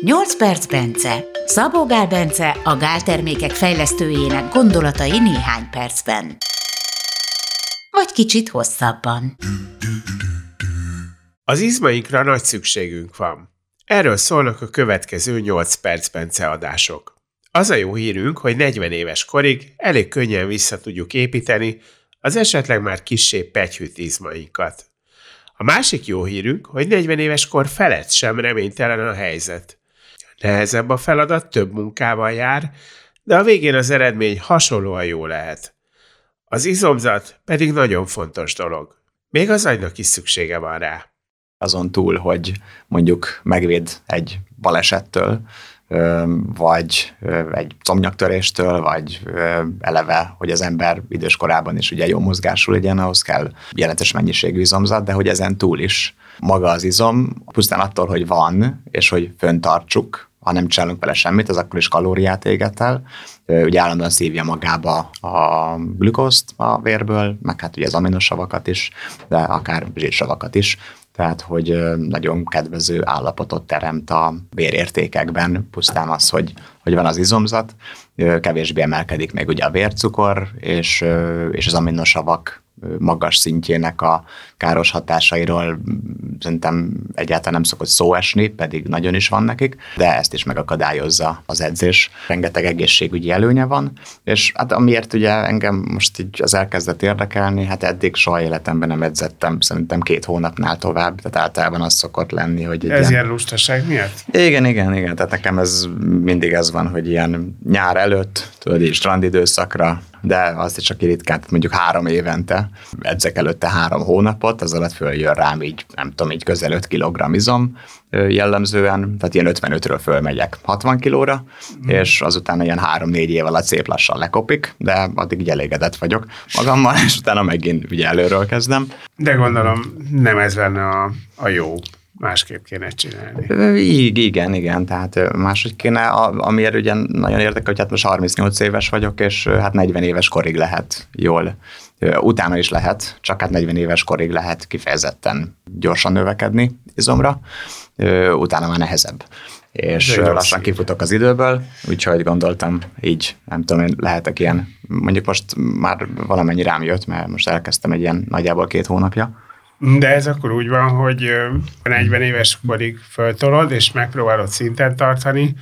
8 perc Bence. Szabó Gál Bence a gáltermékek fejlesztőjének gondolatai néhány percben. Vagy kicsit hosszabban. Az izmainkra nagy szükségünk van. Erről szólnak a következő 8 perc Bence adások. Az a jó hírünk, hogy 40 éves korig elég könnyen vissza tudjuk építeni az esetleg már kissé pegyhűt izmainkat. A másik jó hírünk, hogy 40 éves kor felett sem reménytelen a helyzet. Nehezebb a feladat, több munkával jár, de a végén az eredmény hasonlóan jó lehet. Az izomzat pedig nagyon fontos dolog. Még az agynak is szüksége van rá. Azon túl, hogy mondjuk megvéd egy balesettől, vagy egy comnyaktöréstől, vagy eleve, hogy az ember idős korában is ugye jó mozgású legyen, ahhoz kell jelentős mennyiségű izomzat, de hogy ezen túl is maga az izom, pusztán attól, hogy van, és hogy föntartsuk, ha nem csinálunk vele semmit, az akkor is kalóriát éget el. Ugye állandóan szívja magába a glükoszt a vérből, meg hát ugye az aminosavakat is, de akár zsírsavakat is tehát hogy nagyon kedvező állapotot teremt a vérértékekben, pusztán az, hogy, hogy van az izomzat, kevésbé emelkedik még ugye a vércukor, és, és az aminosavak magas szintjének a káros hatásairól szerintem egyáltalán nem szokott szó esni, pedig nagyon is van nekik, de ezt is megakadályozza az edzés. Rengeteg egészségügyi előnye van, és hát amiért ugye engem most így az elkezdett érdekelni, hát eddig soha életemben nem edzettem, szerintem két hónapnál tovább, tehát általában az szokott lenni, hogy... Ez ilyen, ilyen lustaság miatt? Igen, igen, igen, tehát nekem ez mindig ez van, hogy ilyen nyár előtt, tudod, így strandidőszakra de azt is csak ritkán, mondjuk három évente edzek előtte három hónapot, az alatt följön rám így, nem tudom, így közel 5 kg izom jellemzően, tehát ilyen 55-ről fölmegyek 60 kilóra, mm. és azután ilyen három-négy év alatt szép lassan lekopik, de addig így elégedett vagyok magammal, és utána megint ugye előről kezdem. De gondolom nem ez lenne a, a jó másképp kéne csinálni. Igen, igen, tehát máshogy kéne, amiért ugye nagyon érdekel, hogy hát most 38 éves vagyok, és hát 40 éves korig lehet jól. Utána is lehet, csak hát 40 éves korig lehet kifejezetten gyorsan növekedni izomra, utána már nehezebb. És lassan kifutok az időből, úgyhogy gondoltam így, nem tudom, én lehetek ilyen, mondjuk most már valamennyi rám jött, mert most elkezdtem egy ilyen nagyjából két hónapja, de ez akkor úgy van, hogy 40 éves korig föltolod, és megpróbálod szinten tartani,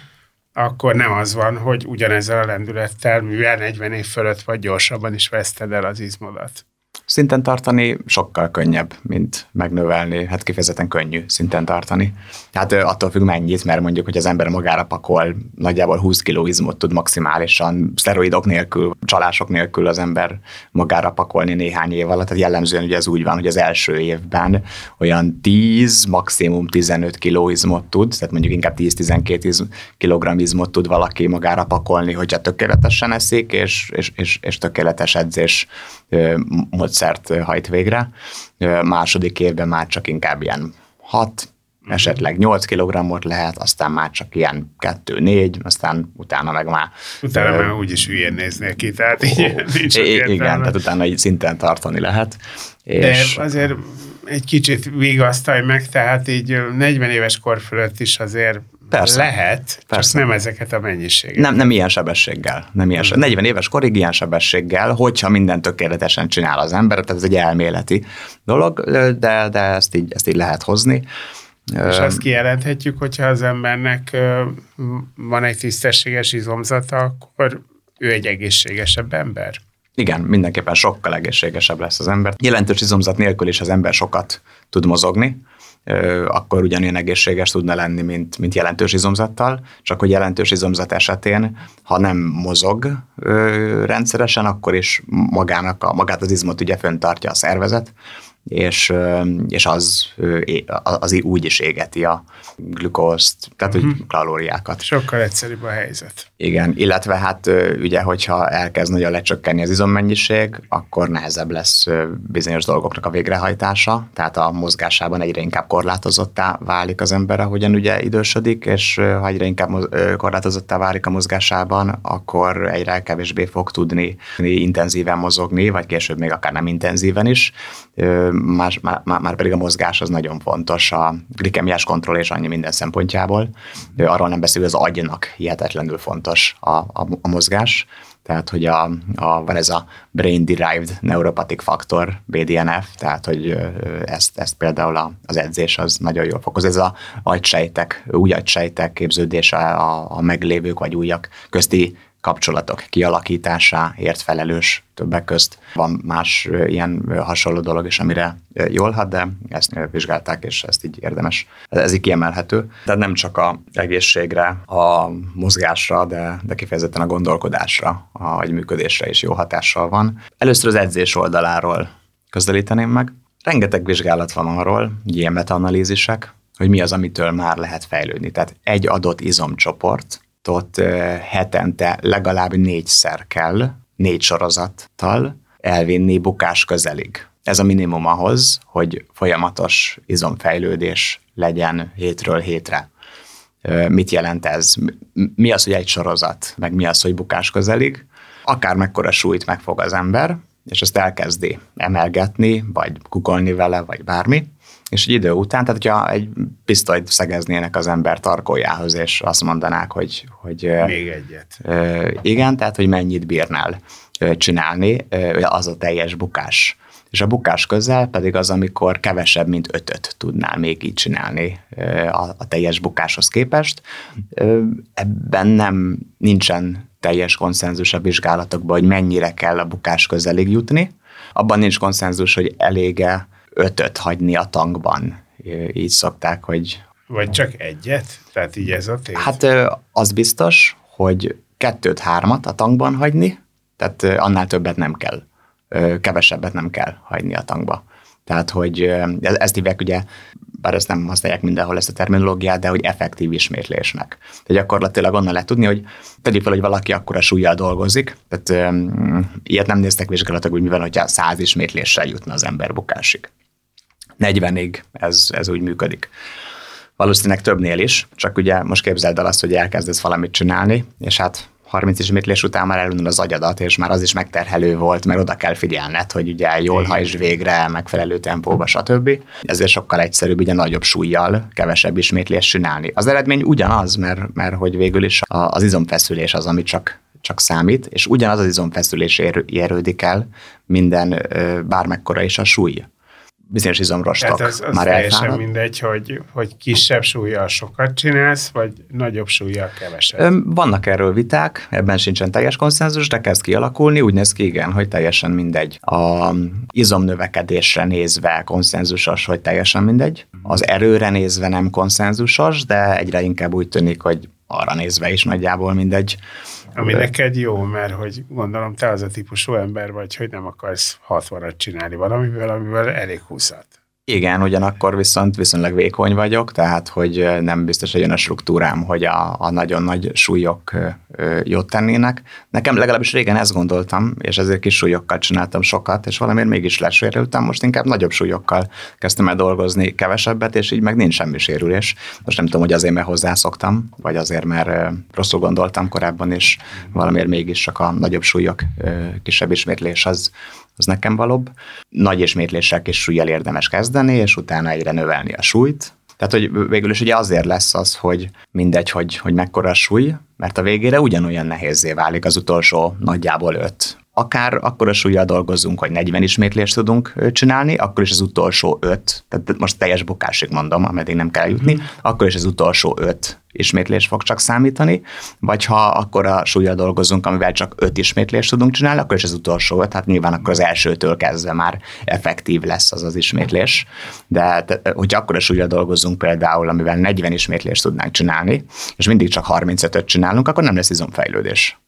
akkor nem az van, hogy ugyanezzel a lendülettel, mivel 40 év fölött vagy gyorsabban is veszted el az izmodat szinten tartani sokkal könnyebb, mint megnövelni, hát kifejezetten könnyű szinten tartani. Hát attól függ mennyit, mert mondjuk, hogy az ember magára pakol, nagyjából 20 kg izmot tud maximálisan, szteroidok nélkül, csalások nélkül az ember magára pakolni néhány év alatt. Tehát jellemzően ugye ez úgy van, hogy az első évben olyan 10, maximum 15 kg izmot tud, tehát mondjuk inkább 10-12 kg izmot tud valaki magára pakolni, hogyha tökéletesen eszik, és, és, és, és tökéletes edzés módszert hajt végre. Második évben már csak inkább ilyen 6, uh-huh. esetleg 8 kg lehet, aztán már csak ilyen 2-4, aztán utána meg már... Utána uh, már úgyis hülyén néznél ki, tehát így nincs Igen, tehát utána így szinten tartani lehet. És De azért egy kicsit vigasztalj meg, tehát így 40 éves kor fölött is azért Persze. Lehet, Persze. csak nem ezeket a mennyiségeket. Nem, nem ilyen sebességgel. Nem ilyen sebességgel. 40 éves korig ilyen sebességgel, hogyha minden tökéletesen csinál az ember, tehát ez egy elméleti dolog, de, de ezt, így, ezt így lehet hozni. És azt kijelenthetjük, hogyha az embernek van egy tisztességes izomzata, akkor ő egy egészségesebb ember? Igen, mindenképpen sokkal egészségesebb lesz az ember. Jelentős izomzat nélkül is az ember sokat tud mozogni, akkor ugyanilyen egészséges tudna lenni, mint, mint jelentős izomzattal, csak hogy jelentős izomzat esetén, ha nem mozog rendszeresen, akkor is magának a, magát az izmot ugye föntartja a szervezet, és, és az, az úgy is égeti a glükózt, tehát uh-huh. hogy kalóriákat. Sokkal egyszerűbb a helyzet. Igen, illetve hát ugye, hogyha elkezd nagyon lecsökkenni az izommennyiség, akkor nehezebb lesz bizonyos dolgoknak a végrehajtása, tehát a mozgásában egyre inkább korlátozottá válik az ember, ahogyan ugye idősödik, és ha egyre inkább korlátozottá válik a mozgásában, akkor egyre kevésbé fog tudni intenzíven mozogni, vagy később még akár nem intenzíven is más, már, már pedig a mozgás az nagyon fontos a glikemiás kontroll és annyi minden szempontjából. Arról nem beszél, hogy az agynak hihetetlenül fontos a, a, a mozgás. Tehát, hogy a, a, van ez a Brain Derived Neuropathic Factor, BDNF, tehát, hogy ezt, ezt például az edzés az nagyon jól fokoz. Ez a agysejtek, új agysejtek képződése a, a meglévők vagy újak közti kapcsolatok kialakításáért felelős többek közt. Van más ilyen hasonló dolog is, amire jól hat, de ezt vizsgálták, és ezt így érdemes. Ez így kiemelhető. De nem csak a egészségre, a mozgásra, de, de kifejezetten a gondolkodásra, a működésre is jó hatással van. Először az edzés oldaláról közelíteném meg. Rengeteg vizsgálat van arról, ilyen metaanalízisek, hogy mi az, amitől már lehet fejlődni. Tehát egy adott izomcsoport sorozatot hetente legalább négyszer kell, négy sorozattal elvinni bukás közelig. Ez a minimum ahhoz, hogy folyamatos izomfejlődés legyen hétről hétre. Mit jelent ez? Mi az, hogy egy sorozat, meg mi az, hogy bukás közelig? Akár mekkora súlyt megfog az ember, és ezt elkezdi emelgetni, vagy kukolni vele, vagy bármi, és egy idő után, tehát hogyha egy pisztolyt szegeznének az ember tarkójához, és azt mondanák, hogy... hogy Még egyet. Igen, tehát hogy mennyit bírnál csinálni, az a teljes bukás. És a bukás közel pedig az, amikor kevesebb, mint ötöt tudnál még így csinálni a, a teljes bukáshoz képest. Ebben nem nincsen teljes konszenzus a vizsgálatokban, hogy mennyire kell a bukás közelig jutni. Abban nincs konszenzus, hogy elége ötöt hagyni a tankban. Így szokták, hogy... Vagy csak egyet? Tehát így ez a tény? Hát az biztos, hogy kettőt, hármat a tankban hagyni, tehát annál többet nem kell. Kevesebbet nem kell hagyni a tankba. Tehát, hogy ezt hívják ugye, bár ezt nem használják mindenhol ezt a terminológiát, de hogy effektív ismétlésnek. Tehát gyakorlatilag onnan lehet tudni, hogy tegyük fel, hogy valaki akkor a súlyjal dolgozik, tehát um, ilyet nem néztek vizsgálatok, úgy mivel, hogyha száz ismétléssel jutna az ember bukásig. 40-ig ez, ez úgy működik. Valószínűleg többnél is, csak ugye most képzeld el azt, hogy elkezdesz valamit csinálni, és hát 30 ismétlés után már elunod az agyadat, és már az is megterhelő volt, mert oda kell figyelned, hogy ugye jól hajtsd végre, megfelelő tempóba, stb. Ezért sokkal egyszerűbb ugye nagyobb súlyjal, kevesebb ismétlés csinálni. Az eredmény ugyanaz, mert, mert hogy végül is az izomfeszülés az, ami csak csak számít, és ugyanaz az izomfeszülés érődik el minden bármekkora is a súly bizonyos izomrostok Tehát az, az már teljesen elfállnak. mindegy, hogy, hogy kisebb súlyjal sokat csinálsz, vagy nagyobb súlyjal keveset. Vannak erről viták, ebben sincsen teljes konszenzus, de kezd kialakulni, úgy néz ki igen, hogy teljesen mindegy. A izomnövekedésre nézve konszenzusos, hogy teljesen mindegy. Az erőre nézve nem konszenzusos, de egyre inkább úgy tűnik, hogy arra nézve is nagyjából mindegy. Ami de... neked jó, mert hogy gondolom te az a típusú ember vagy, hogy nem akarsz 60 csinálni valamivel, amivel elég húszat. Igen, ugyanakkor viszont viszonylag vékony vagyok, tehát hogy nem biztos, hogy jön a struktúrám, hogy a, a nagyon nagy súlyok jót tennének. Nekem legalábbis régen ezt gondoltam, és ezért kis súlyokkal csináltam sokat, és valamiért mégis lesérültem, most inkább nagyobb súlyokkal kezdtem el dolgozni kevesebbet, és így meg nincs semmi sérülés. Most nem tudom, hogy azért, mert hozzászoktam, vagy azért, mert rosszul gondoltam korábban, és valamiért mégis csak a nagyobb súlyok, kisebb ismétlés az, az nekem valóbb. Nagy ismétléssel kis súlyjal érdemes kezdeni, és utána egyre növelni a súlyt. Tehát, hogy végül is ugye azért lesz az, hogy mindegy, hogy, hogy mekkora a súly, mert a végére ugyanolyan nehézé válik az utolsó nagyjából öt akár akkor a súlyjal dolgozunk, hogy 40 ismétlést tudunk csinálni, akkor is az utolsó öt, tehát most teljes bukásig mondom, ameddig nem kell jutni, mm. akkor is az utolsó öt ismétlés fog csak számítani, vagy ha akkor a súlyjal dolgozunk, amivel csak öt ismétlést tudunk csinálni, akkor is az utolsó öt, hát nyilván akkor az elsőtől kezdve már effektív lesz az az ismétlés, de hogyha akkor a súlyjal dolgozunk például, amivel 40 ismétlést tudnánk csinálni, és mindig csak 35-öt csinálunk, akkor nem lesz izomfejlődés.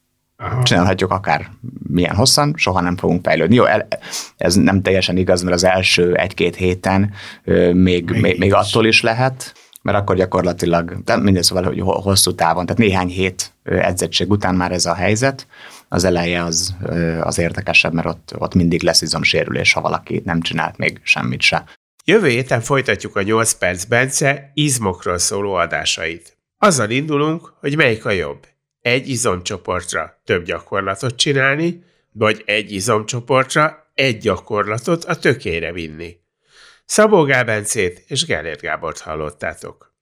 Aha. csinálhatjuk akár milyen hosszan, soha nem fogunk fejlődni. Jó, el, ez nem teljesen igaz, mert az első egy-két héten még, még, még, még attól is lehet, mert akkor gyakorlatilag, de mindegy szóval, hogy hosszú távon, tehát néhány hét edzettség után már ez a helyzet, az eleje az, az érdekesebb, mert ott, ott mindig lesz izomsérülés, ha valaki nem csinált még semmit se. Jövő héten folytatjuk a 8 perc Bence izmokról szóló adásait. Azzal indulunk, hogy melyik a jobb egy izomcsoportra több gyakorlatot csinálni, vagy egy izomcsoportra egy gyakorlatot a tökére vinni. Szabó Gábencét és Gellért Gábort hallottátok.